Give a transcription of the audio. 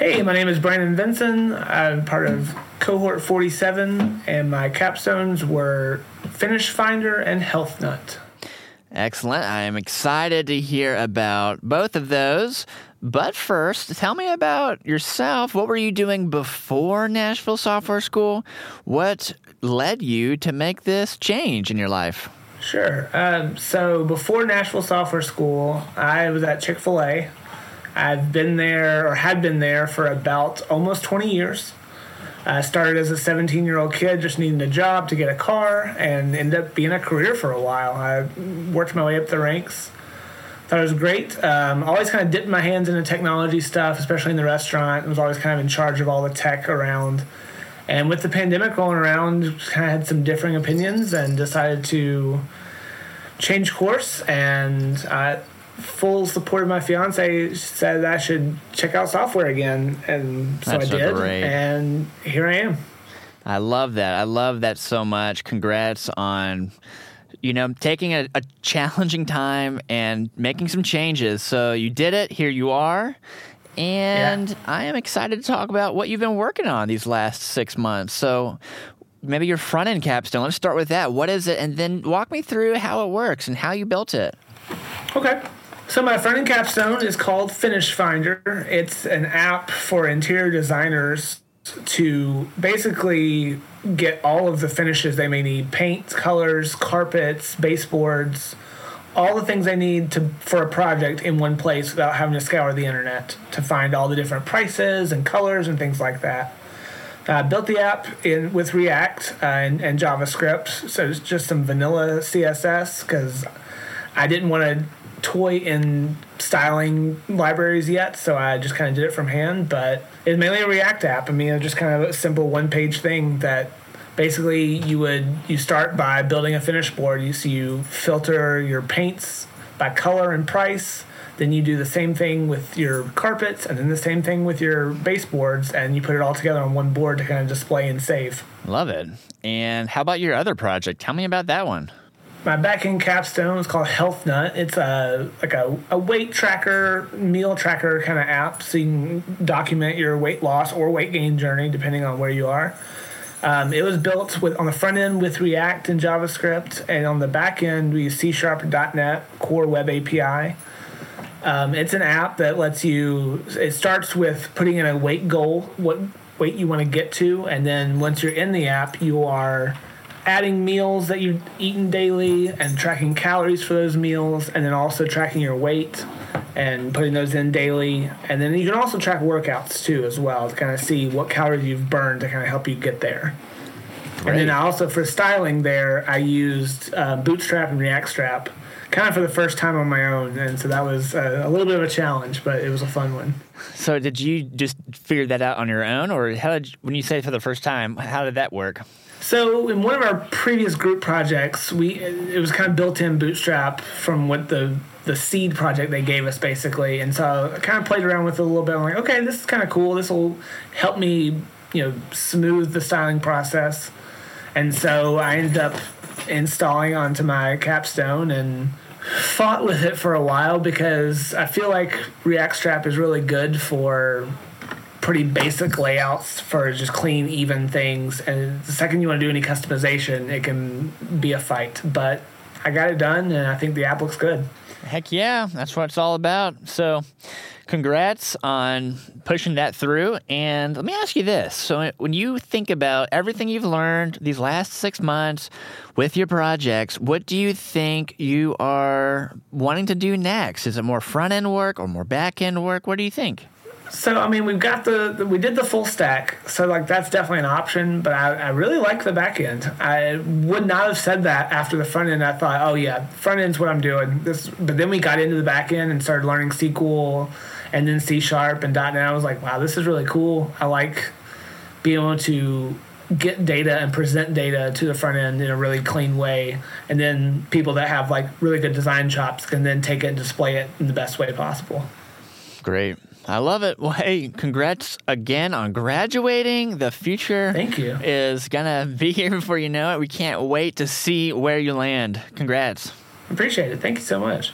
Hey, my name is Brandon Vinson. I'm part of cohort 47, and my capstones were Finish Finder and Health Nut. Excellent. I am excited to hear about both of those. But first, tell me about yourself. What were you doing before Nashville Software School? What led you to make this change in your life? Sure. Um, so before Nashville Software School, I was at Chick fil A. I've been there or had been there for about almost 20 years. I started as a 17 year old kid just needing a job to get a car and ended up being a career for a while. I worked my way up the ranks. Thought it was great. Um, always kind of dipped my hands into technology stuff, especially in the restaurant. I was always kind of in charge of all the tech around. And with the pandemic rolling around, kind of had some differing opinions and decided to change course. And I full support of my fiance said I should check out software again, and so That's I did, great. and here I am. I love that. I love that so much. Congrats on you know taking a, a challenging time and making some changes. So you did it. Here you are. And Yeah. I am excited to talk about what you've been working on these last six months. So maybe your front end capstone. Let's start with that. What is it? And then walk me through how it works and how you built it. Okay. So my front end capstone is called Finish Finder. It's an app for interior designers to basically get all of the finishes they may need: paints, colors, carpets, baseboards, all the things they need to for a project in one place without having to scour the internet to find all the different prices and colors and things like that. Uh, built the app in with React uh, and, and JavaScript, so it's just some vanilla CSS because I didn't want to toy in styling libraries yet, so I just kind of did it from hand. But it's mainly a React app. I mean, it's just kind of a simple one-page thing that basically you would you start by building a finish board. You so you filter your paints by color and price. Then you do the same thing with your carpets, and then the same thing with your baseboards, and you put it all together on one board to kind of display and save. Love it. And how about your other project? Tell me about that one. My back end capstone is called Health Nut. It's a like a, a weight tracker, meal tracker kind of app, so you can document your weight loss or weight gain journey depending on where you are. Um, it was built with on the front end with React and JavaScript, and on the back end we use C Sharp .NET Core Web API. Um, it's an app that lets you. It starts with putting in a weight goal, what weight you want to get to, and then once you're in the app, you are adding meals that you've eaten daily and tracking calories for those meals, and then also tracking your weight and putting those in daily. And then you can also track workouts too, as well, to kind of see what calories you've burned to kind of help you get there. And then I also for styling there, I used uh, Bootstrap and React Strap, kind of for the first time on my own, and so that was uh, a little bit of a challenge, but it was a fun one. So did you just figure that out on your own, or how did when you say for the first time? How did that work? So in one of our previous group projects, we it was kind of built-in Bootstrap from what the the seed project they gave us basically, and so I kind of played around with it a little bit. I'm like, okay, this is kind of cool. This will help me, you know, smooth the styling process. And so I ended up installing onto my capstone and fought with it for a while because I feel like React Strap is really good for pretty basic layouts for just clean, even things. And the second you want to do any customization, it can be a fight. But I got it done, and I think the app looks good. Heck yeah, that's what it's all about. So, congrats on pushing that through. And let me ask you this. So, when you think about everything you've learned these last six months with your projects, what do you think you are wanting to do next? Is it more front end work or more back end work? What do you think? So I mean, we've got the, the we did the full stack, so like that's definitely an option. But I, I really like the back end. I would not have said that after the front end. I thought, oh yeah, front end's what I'm doing. This, but then we got into the back end and started learning SQL, and then C sharp and .NET. I was like, wow, this is really cool. I like being able to get data and present data to the front end in a really clean way, and then people that have like really good design chops can then take it and display it in the best way possible. Great. I love it. Well, hey, congrats again on graduating. The future Thank you. is going to be here before you know it. We can't wait to see where you land. Congrats. Appreciate it. Thank you so much.